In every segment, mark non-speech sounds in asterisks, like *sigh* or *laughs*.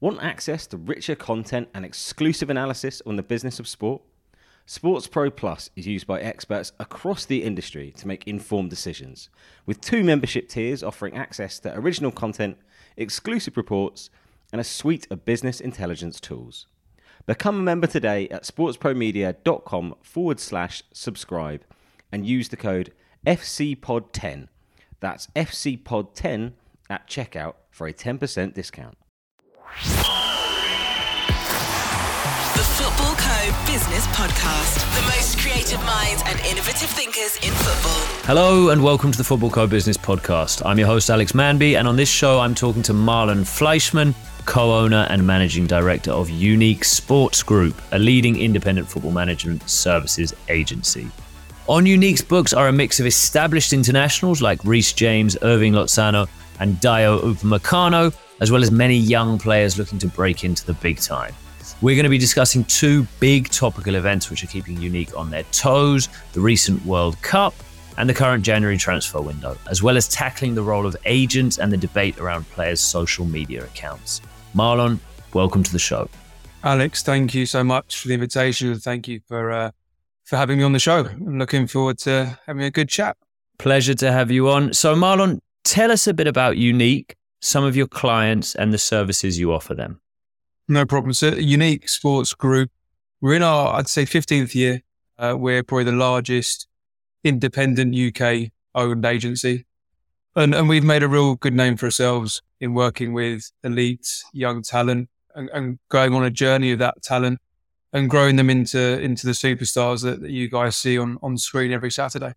Want access to richer content and exclusive analysis on the business of sport? Sports Pro Plus is used by experts across the industry to make informed decisions, with two membership tiers offering access to original content, exclusive reports, and a suite of business intelligence tools. Become a member today at sportspromedia.com forward slash subscribe and use the code FCPOD10. That's FCPOD10 at checkout for a 10% discount. Business Podcast. The most creative minds and innovative thinkers in football. Hello and welcome to the Footballco Business Podcast. I'm your host, Alex Manby, and on this show, I'm talking to Marlon Fleischman, co owner and managing director of Unique Sports Group, a leading independent football management services agency. On Unique's books are a mix of established internationals like Reece James, Hirving Lozano, and Dayot Upamecano, as well as many young players looking to break into the big time. We're going to be discussing two big topical events which are keeping Unique on their toes the recent World Cup and the current January transfer window, as well as tackling the role of agents and the debate around players' social media accounts. Marlon, welcome to the show. Alex, thank you so much for the invitation and thank you for uh, for having me on the show. I'm looking forward to having a good chat. Pleasure to have you on. So, Marlon, tell us a bit about Unique, some of your clients, and the services you offer them. No problem. So, Unique Sports Group, we're in our, I'd say, 15th year. Uh, we're probably the largest independent UK owned agency. And, and we've made a real good name for ourselves in working with elite young talent and, and going on a journey of that talent and growing them into into the superstars that, that you guys see on on screen every Saturday.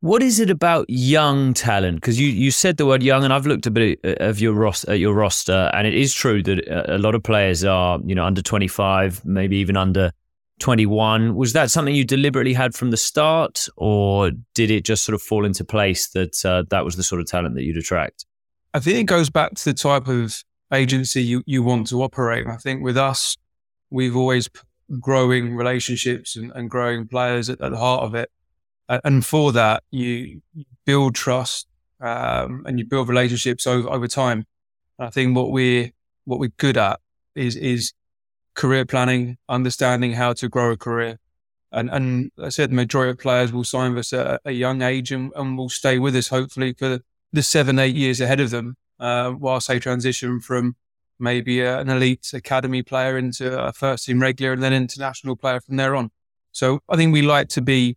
What is it about young talent? Because you, you said the word young, and I've looked a bit of your roster, at your roster, and it is true that a lot of players are you know under twenty five, maybe even under twenty one. Was that something you deliberately had from the start, or did it just sort of fall into place that uh, that was the sort of talent that you'd attract? I think it goes back to the type of agency you, you want to operate. I think with us, we've always growing relationships and, and growing players at, at, the heart of it. And for that, you build trust um, and you build relationships over, over time. I think what we're what we're good at is is career planning, understanding how to grow a career. And and I said the majority of players will sign with us at a young age and, and will stay with us hopefully for the, the seven, eight years ahead of them, uh, whilst they transition from maybe a, an elite academy player into a first team regular and then international player from there on. So I think we like to be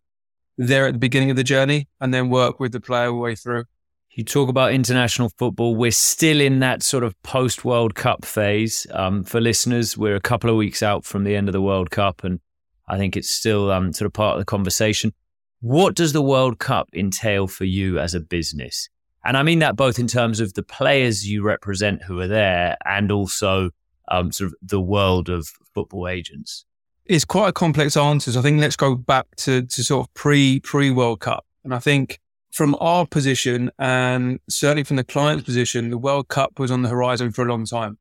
there at the beginning of the journey and then work with the player all the way through. You talk about international football. We're still in that sort of post World Cup phase. Um, for listeners, we're a couple of weeks out from the end of the World Cup, and I think it's still um, sort of part of the conversation. What does the World Cup entail for you as a business? And I mean that both in terms of the players you represent who are there and also um, sort of the world of football agents. It's quite a complex answer. So I think let's go back to, to sort of pre pre World Cup. And I think from our position and certainly from the client's position, the World Cup was on the horizon for a long time.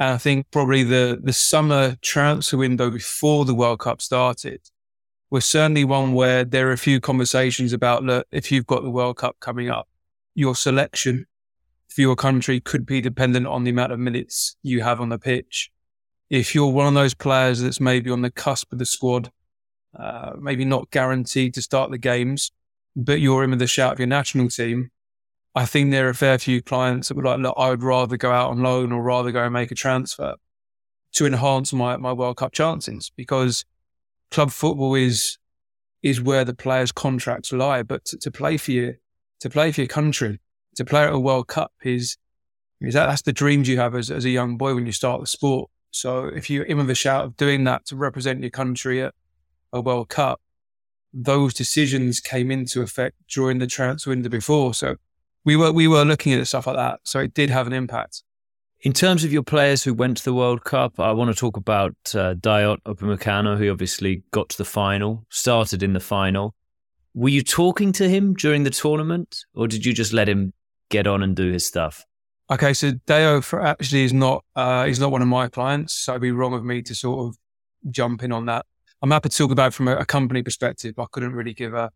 And I think probably the, the summer transfer window before the World Cup started was certainly one where there are a few conversations about, look, if you've got the World Cup coming up, your selection for your country could be dependent on the amount of minutes you have on the pitch. If you're one of those players that's maybe on the cusp of the squad, uh, maybe not guaranteed to start the games, but you're in with the shout of your national team, I think there are a fair few clients that would like, look, I would rather go out on loan or rather go and make a transfer to enhance my, my World Cup chances because club football is is where the players' contracts lie. But to, to play for you to play for your country, to play at a World Cup is, is that that's the dreams you have as, as a young boy when you start the sport. So if you're in with a shout of doing that to represent your country at a World Cup, those decisions came into effect during the transfer window before. So we were we were looking at stuff like that. So it did have an impact. In terms of your players who went to the World Cup, I want to talk about uh, Dayot Upamecano, who obviously got to the final, started in the final. Were you talking to him during the tournament, or did you just let him get on and do his stuff? Okay, so Deo actually is not uh, he's not one of my clients, so it'd be wrong of me to sort of jump in on that. I'm happy to talk about from a, a company perspective. But I couldn't really give a,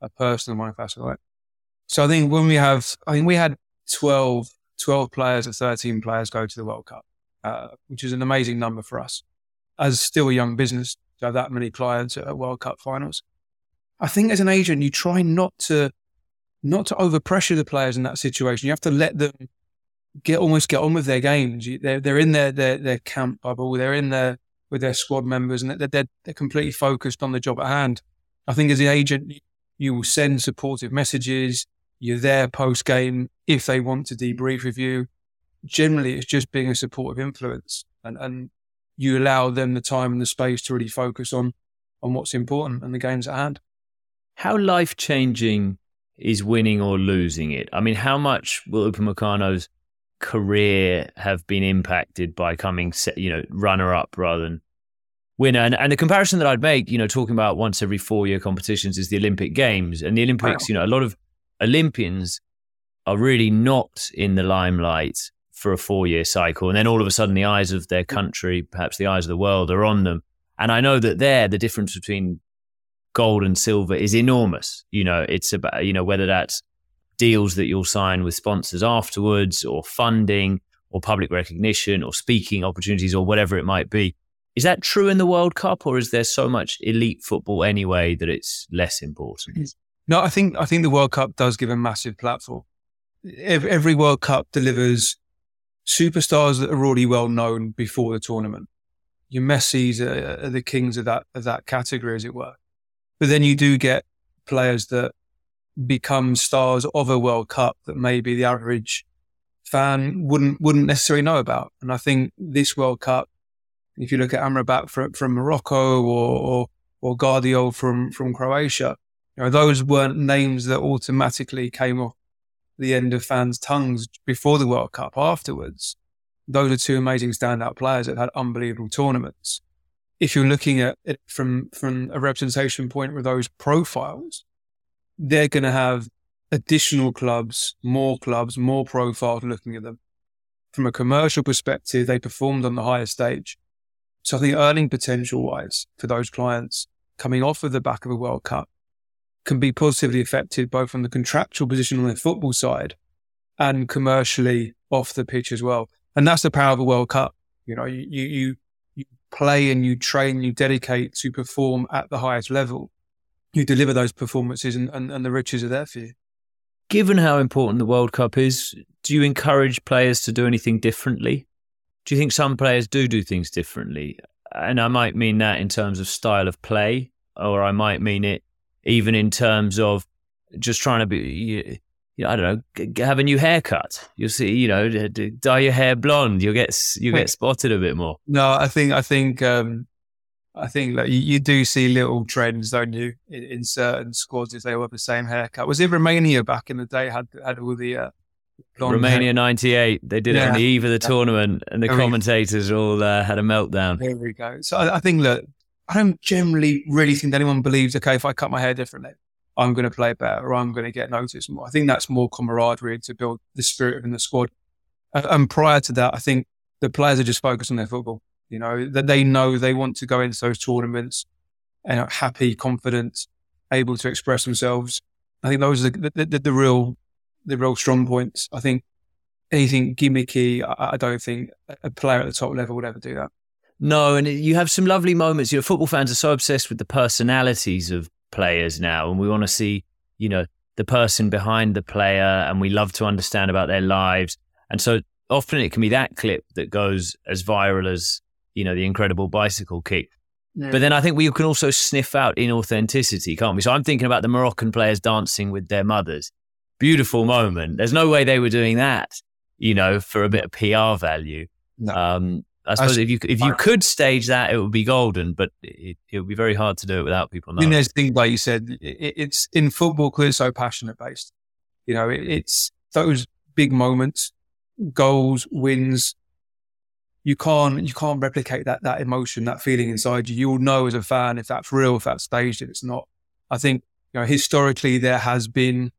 a personal one if that's all right. So I think when we have, I think we had 12, 12 players or 13 players go to the World Cup. uh, which is an amazing number for us as still a young business to have that many clients at World Cup finals. I think as an agent, you try not to not to overpressure the players in that situation. You have to let them get almost get on with their games. They're they're in their their, their camp bubble. They're in there with their squad members, and they're, they're they're completely focused on the job at hand. I think as an agent, you will send supportive messages. You're there post game if they want to debrief with you. Generally, it's just being a supportive influence, and and you allow them the time and the space to really focus on on what's important and the games at hand. How life changing is winning or losing it? I mean, how much will Upamecano's career have been impacted by coming, you know, runner up rather than winner? And, and the comparison that I'd make, you know, talking about once every four year competitions is the Olympic Games. And the Olympics, wow. you know, a lot of Olympians are really not in the limelight for a four year cycle. And then all of a sudden, the eyes of their country, perhaps the eyes of the world, are on them. And I know that there, the difference between gold and silver is enormous. You know, it's about, you know, whether that's deals that you'll sign with sponsors afterwards or funding or public recognition or speaking opportunities or whatever it might be. Is that true in the World Cup or is there so much elite football anyway that it's less important? No, I think I think the World Cup does give a massive platform. Every World Cup delivers superstars that are already well known before the tournament. Your Messi's are, are the kings of that of that category, as it were. But then you do get players that become stars of a World Cup that maybe the average fan wouldn't wouldn't necessarily know about. And I think this World Cup, if you look at Amrabat from, from Morocco or, or or Gvardiol from from Croatia, you know, those weren't names that automatically came off the end of fans' tongues before the World Cup. Afterwards, those are two amazing standout players that had unbelievable tournaments if you're looking at it from from a representation point with those profiles, they're going to have additional clubs, more clubs, more profiles looking at them. From a commercial perspective, they performed on the higher stage. So I think earning potential wise for those clients coming off of the back of a World Cup can be positively affected both from the contractual position on the football side and commercially off the pitch as well. And that's the power of a World Cup. You know, you, you, play and you train, you dedicate to perform at the highest level, you deliver those performances and, and, and the riches are there for you. Given how important the World Cup is, do you encourage players to do anything differently? Do you think some players do do things differently? And I might mean that in terms of style of play, or I might mean it even in terms of just trying to be you know, I don't know, have a new haircut. You'll see, you know, dye your hair blonde. You'll get you get spotted a bit more. No, I think I think um, I think like you, you, do see little trends, don't you, in, in, certain squads if they all have the same haircut. Was it Romania back in the day had had all the uh, Romania '98? They did yeah. it on the eve of the tournament, and the commentators all uh, had a meltdown. There we go. So I, I think that I don't generally really think anyone believes. Okay, if I cut my hair differently, I'm going to play better or I'm going to get noticed more. I think that's more camaraderie to build the spirit within the squad. And prior to that, I think the players are just focused on their football. You know, that they know they want to go into those tournaments and are happy, confident, able to express themselves. I think those are the, the, the, the real, the real strong points. I think anything gimmicky, I, I don't think a player at the top level would ever do that. No, and you have some lovely moments. You know, football fans are so obsessed with the personalities of players now, and we want to see, you know, the person behind the player, and we love to understand about their lives. And so often it can be that clip that goes as viral as, you know, the incredible bicycle kick. Yeah. But then I think we can also sniff out inauthenticity, can't we? So I'm thinking about the Moroccan players dancing with their mothers. Beautiful moment. There's no way they were doing that, you know, for a bit of PR value. No. Um, I suppose I, if you if you could stage that, it would be golden, but it, it would be very hard to do it without people knowing. There's things like you said, it, it's in football because it's so passionate based. You know, it, it's those big moments, goals, wins. You can't you can't replicate that that emotion, that feeling inside you. You'll know as a fan if that's real, if that's staged, if it's not. I think you know historically there has been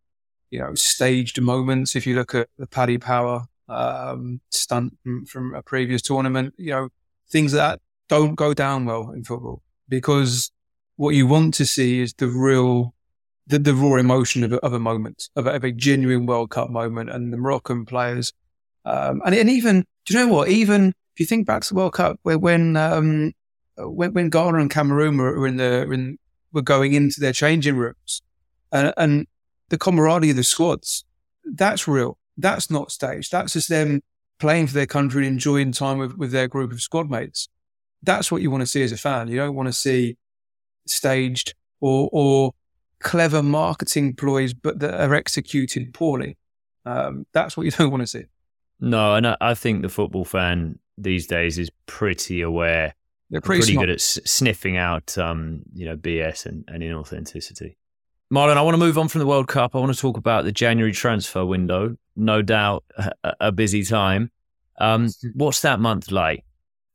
you know staged moments. If you look at the Paddy Power um, stunt from, from, a previous tournament. You know, things that don't go down well in football because what you want to see is the real, the, the raw emotion of a, of a moment, of a, of a, genuine World Cup moment. And the Moroccan players, um, and, and even, do you know what? Even if you think back to the World Cup, where when um, when, when Ghana and Cameroon were, were in the in, were going into their changing rooms, and, and the camaraderie of the squads, that's real. That's not staged. That's just them playing for their country and enjoying time with, with their group of squad mates. That's what you want to see as a fan. You don't want to see staged or or clever marketing ploys, but that are executed poorly. Um, that's what you *laughs* don't want to see. No, and I, I think the football fan these days is pretty aware. They're pretty, pretty good at s- sniffing out, um, you know, BS and, and inauthenticity. Marlon, I want to move on from the World Cup. I want to talk about the January transfer window. No doubt *laughs* a, a busy time. Um, *laughs* what's that month like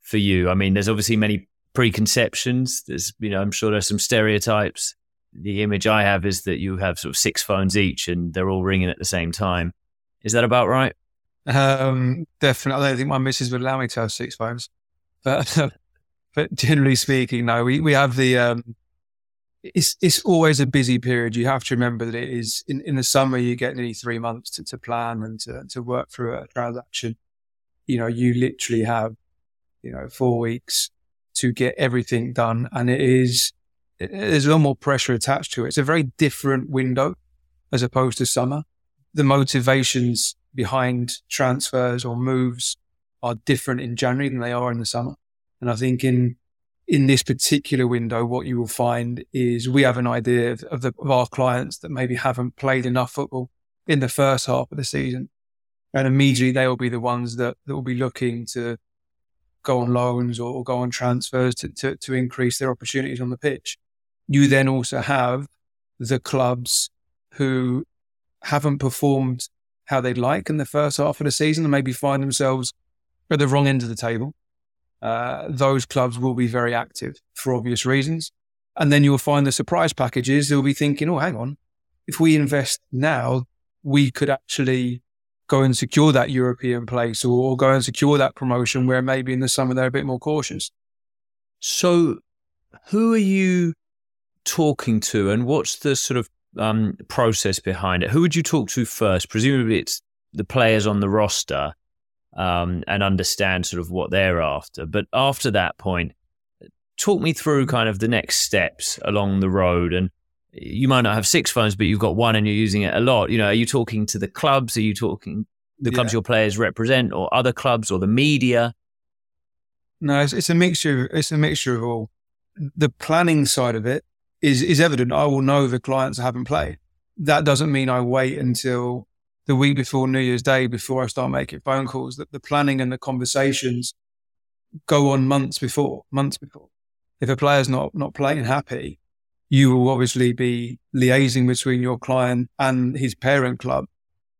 for you? I mean, there's obviously many preconceptions. There's, you know, I'm sure there's some stereotypes. The image I have is that you have sort of six phones each and they're all ringing at the same time. Is that about right? Um, definitely. I don't think my missus would allow me to have six phones, but *laughs* but generally speaking, no. We we have the um, it's it's always a busy period. You have to remember that it is in, in the summer you get nearly three months to, to plan and to, to work through a transaction. You know, you literally have you know four weeks to get everything done, and it is it- there's a lot more pressure attached to it. It's a very different window as opposed to summer. The motivations behind transfers or moves are different in January than they are in the summer. And I think in in this particular window, what you will find is we have an idea of, of, the, of our clients that maybe haven't played enough football in the first half of the season. And immediately they will be the ones that, that will be looking to go on loans or, or go on transfers to, to, to increase their opportunities on the pitch. You then also have the clubs who haven't performed how they'd like in the first half of the season and maybe find themselves at the wrong end of the table. Uh, those clubs will be very active for obvious reasons. And then you'll find the surprise packages. They'll be thinking, oh, hang on. If we invest now, we could actually go and secure that European place or, or go and secure that promotion where maybe in the summer they're a bit more cautious. So, who are you talking to, and what's the sort of um, process behind it? Who would you talk to first? Presumably, it's the players on the roster um, and understand sort of what they're after. But after that point, talk me through kind of the next steps along the road. And you might not have six phones, but you've got one and you're using it a lot. You know, are you talking to the clubs? Are you talking the clubs Yeah. your players represent, or other clubs, or the media? No, it's, it's a mixture. It's a mixture of all. The planning side of it is is evident. I will know the clients I haven't played. That doesn't mean I wait until the week before New Year's Day before I start making phone calls. That the planning and the conversations go on months before. Months before. If a player's not not playing happy, you will obviously be liaising between your client and his parent club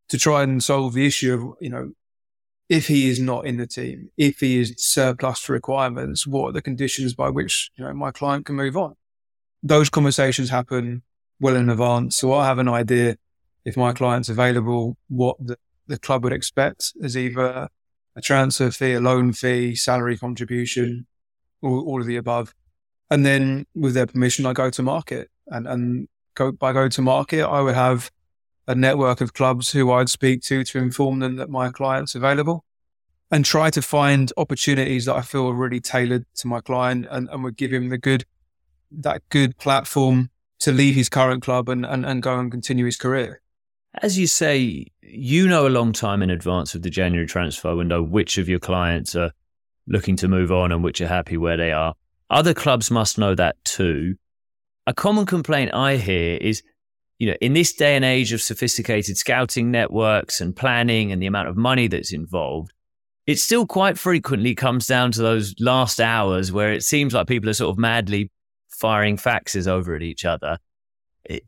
to try and solve the issue of you know if he is not in the team, if he is surplus to requirements, what are the conditions by which you know my client can move on? Those conversations happen well in advance, so I have an idea if my client's available, what the, the club would expect as either a transfer fee, a loan fee, salary contribution, all, all of the above, and then with their permission, I go to market, and and go by go to market, I would have a network of clubs who I'd speak to to inform them that my client's available and try to find opportunities that I feel are really tailored to my client and, and would give him the good, that good platform to leave his current club and, and, and go and continue his career. As you say, you know a long time in advance of the January transfer window which of your clients are looking to move on and which are happy where they are. Other clubs must know that too. A common complaint I hear is, you know, in this day and age of sophisticated scouting networks and planning and the amount of money that's involved, it still quite frequently comes down to those last hours where it seems like people are sort of madly firing faxes over at each other.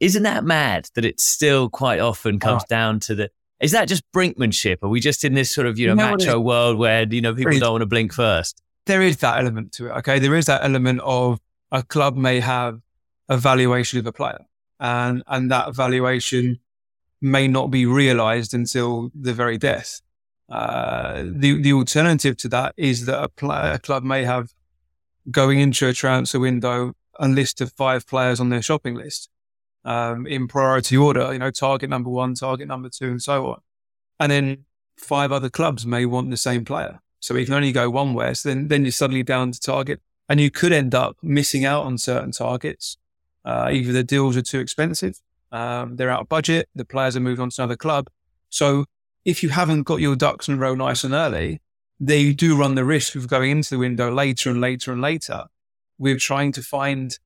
Isn't that mad that it still quite often comes Oh. down to the? Is that just brinkmanship? Are we just in this sort of you know, You know macho world where you know people don't want to blink first? There is that element to it. Okay. There is that element of a club may have a valuation of a player and, and that valuation may not be realized until the very death. Uh, the, the alternative to that is that a, a club may have going into a transfer window a list of five players on their shopping list um, in priority order, you know, target number one, target number two, and so on. And then five other clubs may want the same player. So we can only go one way. So then, then you're suddenly down to target and you could end up missing out on certain targets. Uh, either the deals are too expensive, um, they're out of budget, the players are moved on to another club. So if you haven't got your ducks in a row nice and early, they do run the risk of going into the window later and later and later with trying to find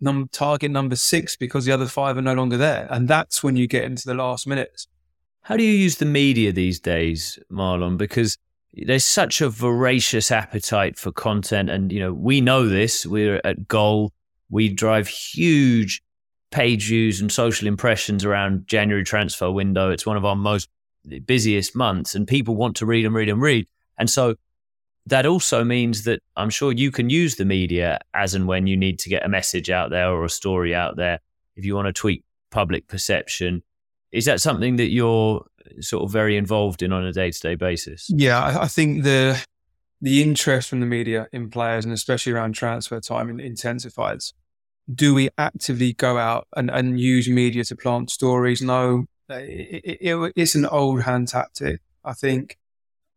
num- target number six because the other five are no longer there. And that's when you get into the last minutes. How do you use the media these days, Marlon? Because there's such a voracious appetite for content. And, you know, we know this. We're at Goal. We drive huge page views and social impressions around January transfer window. It's one of our most busiest months and people want to read and read and read. And so that also means that I'm sure you can use the media as and when you need to get a message out there or a story out there. If you want to tweak public perception, is that something that you're sort of very involved in on a day to day basis? Yeah, I, think the the interest from the media in players and especially around transfer time intensifies. Do we actively go out and, and use media to plant stories? No, it, it, it, it's an old hand tactic. I think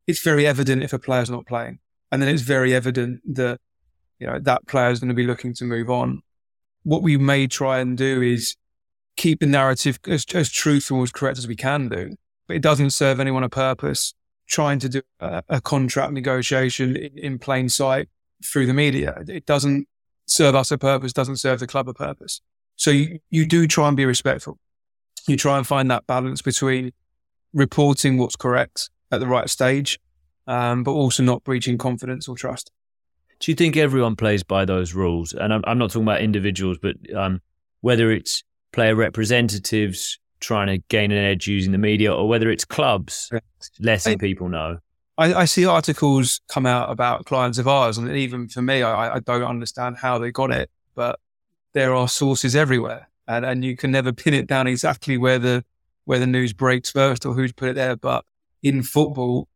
it's very evident if a player's not playing. And then it's very evident that, you know, that player is going to be looking to move on. What we may try and do is keep the narrative as, as truthful as correct as we can do, but it doesn't serve anyone a purpose trying to do a, a contract negotiation in, in plain sight through the media. It doesn't serve us a purpose, doesn't serve the club a purpose. So you, you do try and be respectful. You try and find that balance between reporting what's correct at the right stage, um, but also not breaching confidence or trust. Do you think everyone plays by those rules? And I'm, I'm not talking about individuals, but um, whether it's player representatives trying to gain an edge using the media, or whether it's clubs letting I, people know. I, I, see articles come out about clients of ours, and even for me, I, I don't understand how they got it, but there are sources everywhere, and and you can never pin it down exactly where the where the news breaks first or who's put it there. But in football,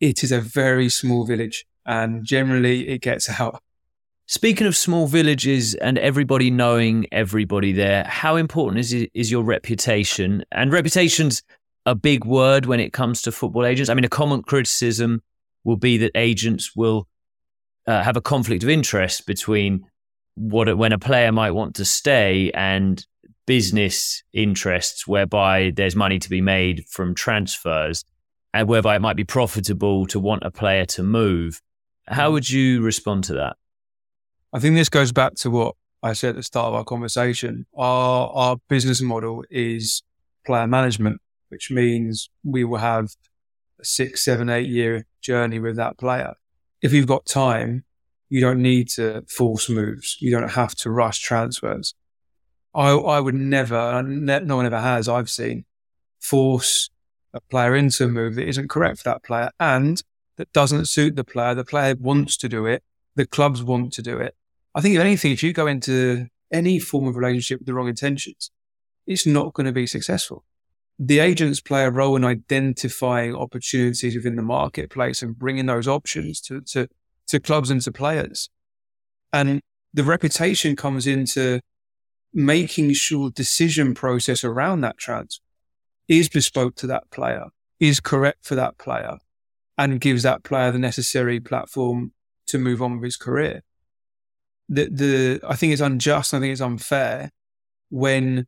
it is a very small village and generally it gets out. Speaking of small villages and everybody knowing everybody there, how important is is your reputation? And reputation's a big word when it comes to football agents. I mean, a common criticism will be that agents will uh, have a conflict of interest between what when a player might want to stay and business interests, whereby there's money to be made from transfers and whereby it might be profitable to want a player to move. How mm. would you respond to that? I think this goes back to what I said at the start of our conversation. Our our business model is player management, which means we will have a six, seven, eight year journey with that player. If you've got time, you don't need to force moves. You don't have to rush transfers. I I would never, no one ever has. I've seen force a player into a move that isn't correct for that player and that doesn't suit the player. The player wants to do it. The clubs want to do it. I think if anything, if you go into any form of relationship with the wrong intentions, it's not going to be successful. The agents play a role in identifying opportunities within the marketplace and bringing those options to, to, to clubs and to players. And the reputation comes into making sure decision process around that transfer is bespoke to that player, is correct for that player, and gives that player the necessary platform to move on with his career. The, the I think it's unjust. I think it's unfair when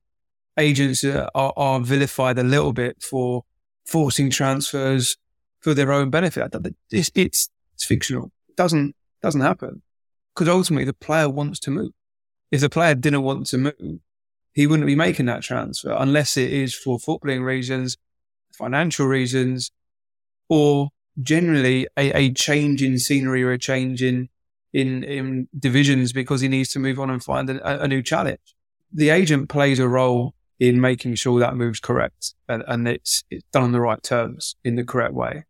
agents are, are vilified a little bit for forcing transfers for their own benefit. It's, it's, it's fictional. It doesn't doesn't happen because ultimately the player wants to move. If the player didn't want to move, he wouldn't be making that transfer unless it is for footballing reasons, financial reasons, or generally a, a change in scenery or a change in, in, in divisions because he needs to move on and find a, a new challenge. The agent plays a role in making sure that move's correct and, and it's, it's done on the right terms in the correct way.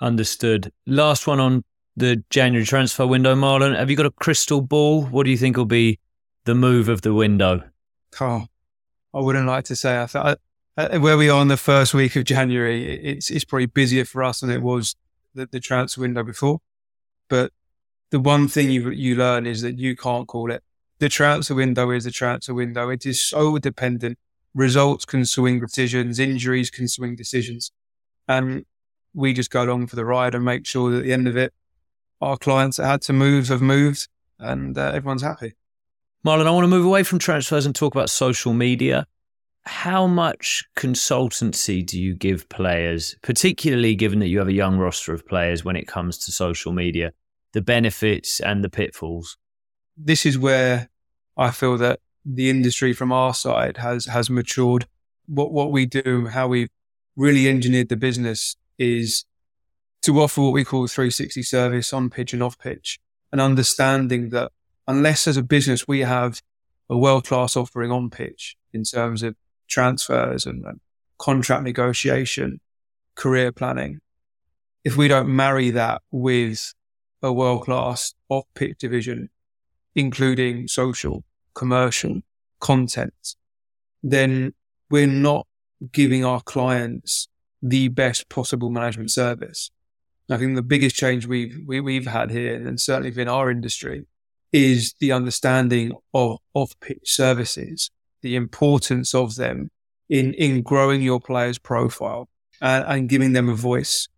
Understood. Last one on the January transfer window, Marlon. Have you got a crystal ball? What do you think will be the move of the window? Oh, I wouldn't like to say. I thought uh, where we are in the first week of January, it's it's probably busier for us than it was the, the transfer window before. But the one thing you you learn is that you can't call it. The transfer window is the transfer window. It is so dependent. Results can swing decisions. Injuries can swing decisions. And we just go along for the ride and make sure that at the end of it, our clients that had to move have moved and uh, everyone's happy. Marlon, I want to move away from transfers and talk about social media. How much consultancy do you give players, particularly given that you have a young roster of players when it comes to social media, the benefits and the pitfalls? This is where I feel that the industry from our side has has matured. What what we do, how we've really engineered the business is to offer what we call 360 service on pitch and off pitch, and understanding that unless as a business we have a world class offering on pitch in terms of transfers and, and contract negotiation, career planning, if we don't marry that with a world class off pitch division, including social, commercial, content, then we're not giving our clients the best possible management service. I think the biggest change we've we, have we have had here, and certainly within our industry, is the understanding of off-pitch services, the importance of them in in growing your player's profile and, and giving them a voice,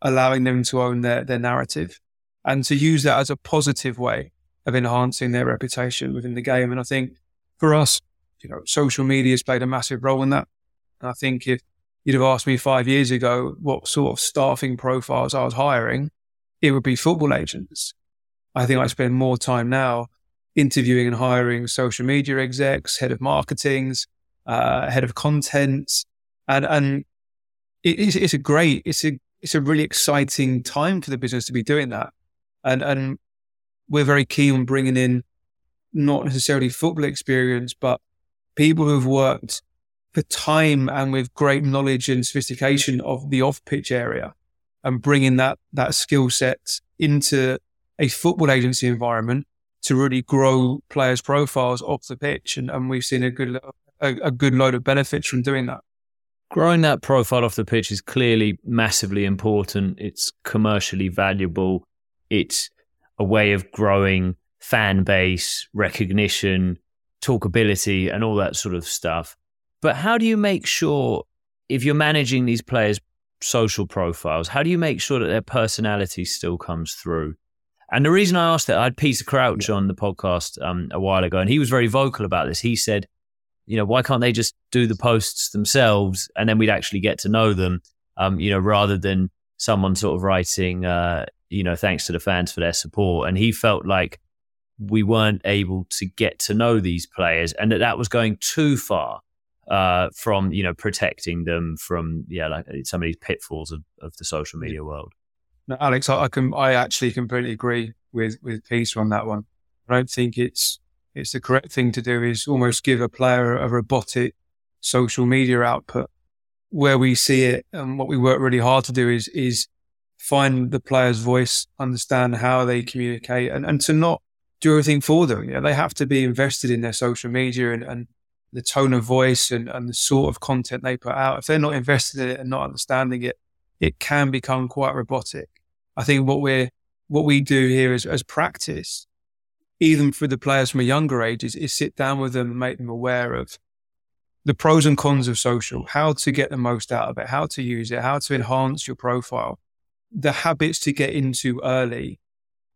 allowing them to own their their narrative, and to use that as a positive way of enhancing their reputation within the game. And I think for us, you know, social media has played a massive role in that. And I think if you'd have asked me five years ago what sort of staffing profiles I was hiring, it would be football agents. I think I spend more time now interviewing and hiring social media execs, head of marketings, uh, head of content, and and it's, it's a great, it's a it's a really exciting time for the business to be doing that, and and we're very keen on bringing in not necessarily football experience, but people who've worked for time and with great knowledge and sophistication of the off pitch area and bringing that, that skill set into a football agency environment to really grow players' profiles off the pitch. And, and we've seen a good, a, a good load of benefits from doing that. Growing that profile off the pitch is clearly massively important. It's commercially valuable. It's a way of growing fan base, recognition, talkability, and all that sort of stuff. But how do you make sure, if you're managing these players' social profiles, how do you make sure that their personality still comes through? And the reason I asked that, I had Peter Crouch on the podcast um, a while ago, and he was very vocal about this. He said, you know, why can't they just do the posts themselves and then we'd actually get to know them, um, you know, rather than someone sort of writing, uh, you know, thanks to the fans for their support. And he felt like we weren't able to get to know these players and that that was going too far uh, from you know protecting them from yeah like some of these pitfalls of, of the social media world. No, Alex, I, I can I actually completely agree with with Peter on that one. I don't think it's it's the correct thing to do is almost give a player a robotic social media output where we see it and what we work really hard to do is is find the player's voice, understand how they communicate and, and to not do everything for them. You know, they have to be invested in their social media and, and the tone of voice and, and the sort of content they put out. If they're not invested in it and not understanding it, it can become quite robotic. I think what we're what we do here is as practice, even for the players from a younger age, is, is sit down with them and make them aware of the pros and cons of social, how to get the most out of it, how to use it, how to enhance your profile, the habits to get into early,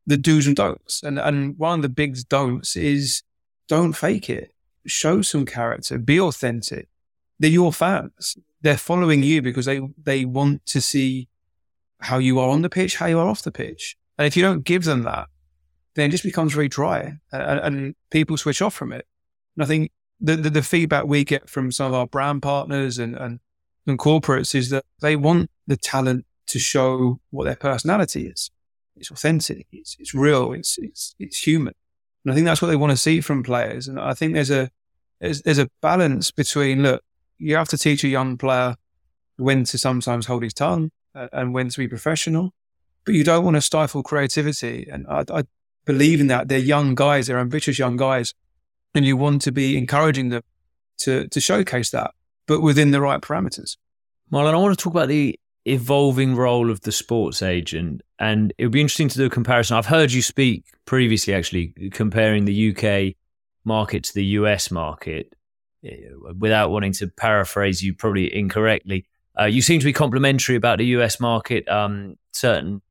the do's and don'ts. And and one of the big don'ts is don't fake it show some character, be authentic. They're your fans. They're following you because they, they want to see how you are on the pitch, how you are off the pitch. And if you don't give them that, then it just becomes very dry and, and people switch off from it. And I think the, the, the, feedback we get from some of our brand partners and, and, and corporates is that they want the talent to show what their personality is. It's authentic. It's, it's real. It's, it's, it's human. And I think that's what they want to see from players. And I think there's a there's, there's a balance between look, you have to teach a young player when to sometimes hold his tongue and when to be professional, but you don't want to stifle creativity. And I, I believe in that. They're young guys, they're ambitious young guys, and you want to be encouraging them to to showcase that, but within the right parameters. Marlon, I want to talk about the evolving role of the sports agent. And it would be interesting to do a comparison. I've heard you speak previously, actually, comparing the UK market to the US market. Eh, without wanting to paraphrase you probably incorrectly, Uh, you seem to be complimentary about the US market, um, certain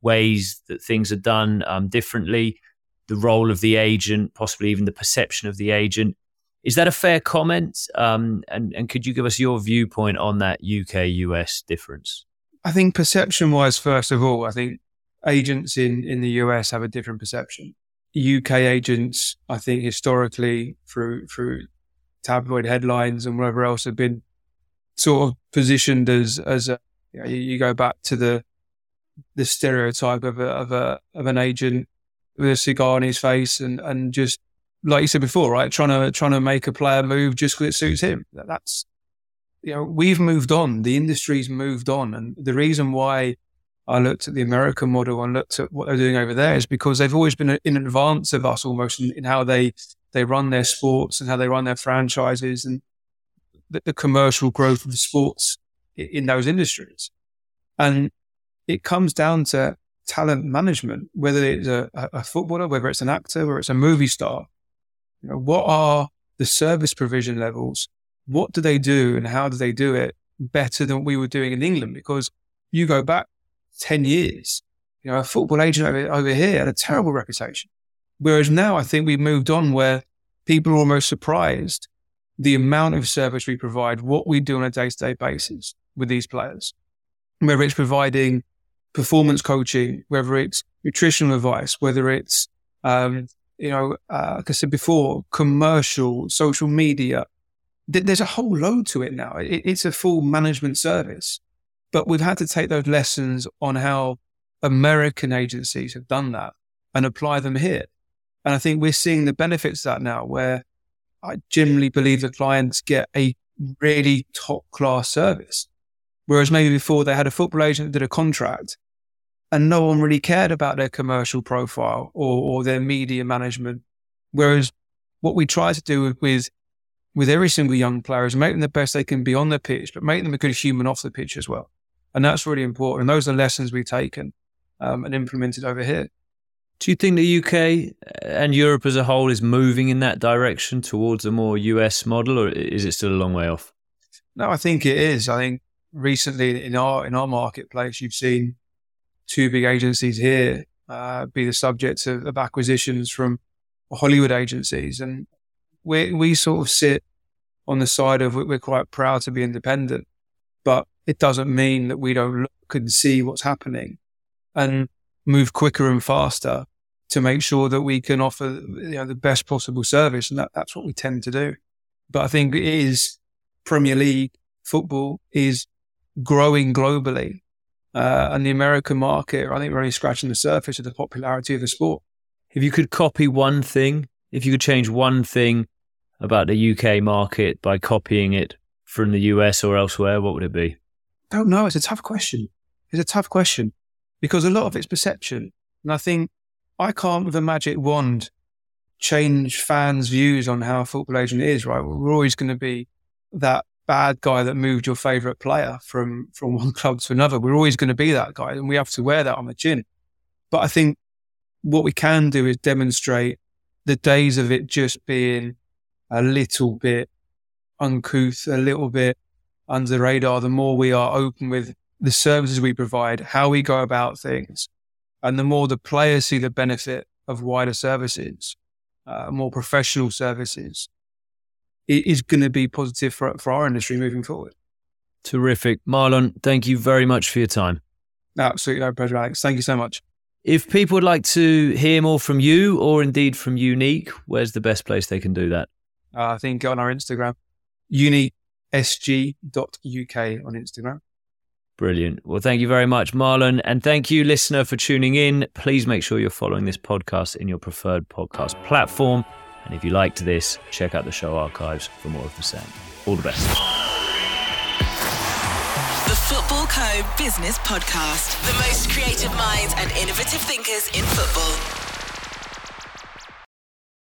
ways that things are done um, differently, the role of the agent, possibly even the perception of the agent. Is that a fair comment? Um, and, and could you give us your viewpoint on that UK US difference? I think perception wise, first of all, I think agents in, in the US have a different perception. UK agents, I think historically through, through tabloid headlines and whatever else have been sort of positioned as, as a, you, know, you go back to the, the stereotype of a, of a, of an agent with a cigar on his face and, and just, like you said before, right? Trying to, trying to make a player move just because it suits him. That's, you know, we've moved on. The industry's moved on. And the reason why I looked at the American model and looked at what they're doing over there is because they've always been in advance of us almost in, in how they, they run their sports and how they run their franchises and the, the commercial growth of sports in, those industries. And it comes down to talent management, whether it's a, a, footballer, whether it's an actor, whether it's a movie star. You know, what are the service provision levels? What do they do and how do they do it better than we were doing in England? Because you go back 10 years. You know, a football agent over, over here had a terrible reputation. Whereas now I think we've moved on where people are almost surprised the amount of service we provide, what we do on a day to day basis with these players, whether it's providing performance coaching, whether it's nutritional advice, whether it's, um, you know, uh, like I said before, commercial, social media. There's a whole load to it now. It's a full management service. But we've had to take those lessons on how American agencies have done that and apply them here. And I think we're seeing the benefits of that now, where I generally believe the clients get a really top class service. Whereas maybe before they had a football agent that did a contract and no one really cared about their commercial profile or, or their media management. Whereas what we try to do with, with every single young player is make them the best they can be on the pitch, but make them a good human off the pitch as well. And that's really important. And those are lessons we've taken um, and implemented over here. Do you think the UK and Europe as a whole is moving in that direction towards a more US model, or is it still a long way off? No, I think it is. I think recently in our in our marketplace, you've seen two big agencies here uh, be the subject of, of, acquisitions from Hollywood agencies, and we we sort of sit on the side of we're quite proud to be independent, but it doesn't mean that we don't look and see what's happening and move quicker and faster to make sure that we can offer you know, the best possible service. And that, that's what we tend to do. But I think it is Premier League football is growing globally. Uh, and the American market, I think we're only scratching the surface of the popularity of the sport. If you could copy one thing, if you could change one thing about the UK market by copying it from the US or elsewhere, what would it be? I don't know. It's a tough question. It's a tough question because a lot of it's perception. And I think I can't with a magic wand change fans' views on how a football agent is, right? We're always going to be that bad guy that moved your favorite player from, from *laughs* one club to another. We're always going to be that guy and we have to wear that on the chin. But I think what we can do is demonstrate the days of it just being a little bit uncouth, a little bit under the radar, the more we are open with the services we provide, how we go about things, and the more the players see the benefit of wider services, uh, more professional services, it is going to be positive for, for our industry moving forward. Terrific. Marlon, thank you very much for your time. Absolutely. No pleasure, Alex. Thank you so much. If people would like to hear more from you or indeed from Unique, where's the best place they can do that? Uh, I think on our Instagram, Unique sg.uk on Instagram. Brilliant. Well, thank you very much, Marlon. And thank you, listener, for tuning in. Please make sure you're following this podcast in your preferred podcast platform. And if you liked this, check out the show archives for more of the same. All the best. The Footballco. Business Podcast. The most creative minds and innovative thinkers in football.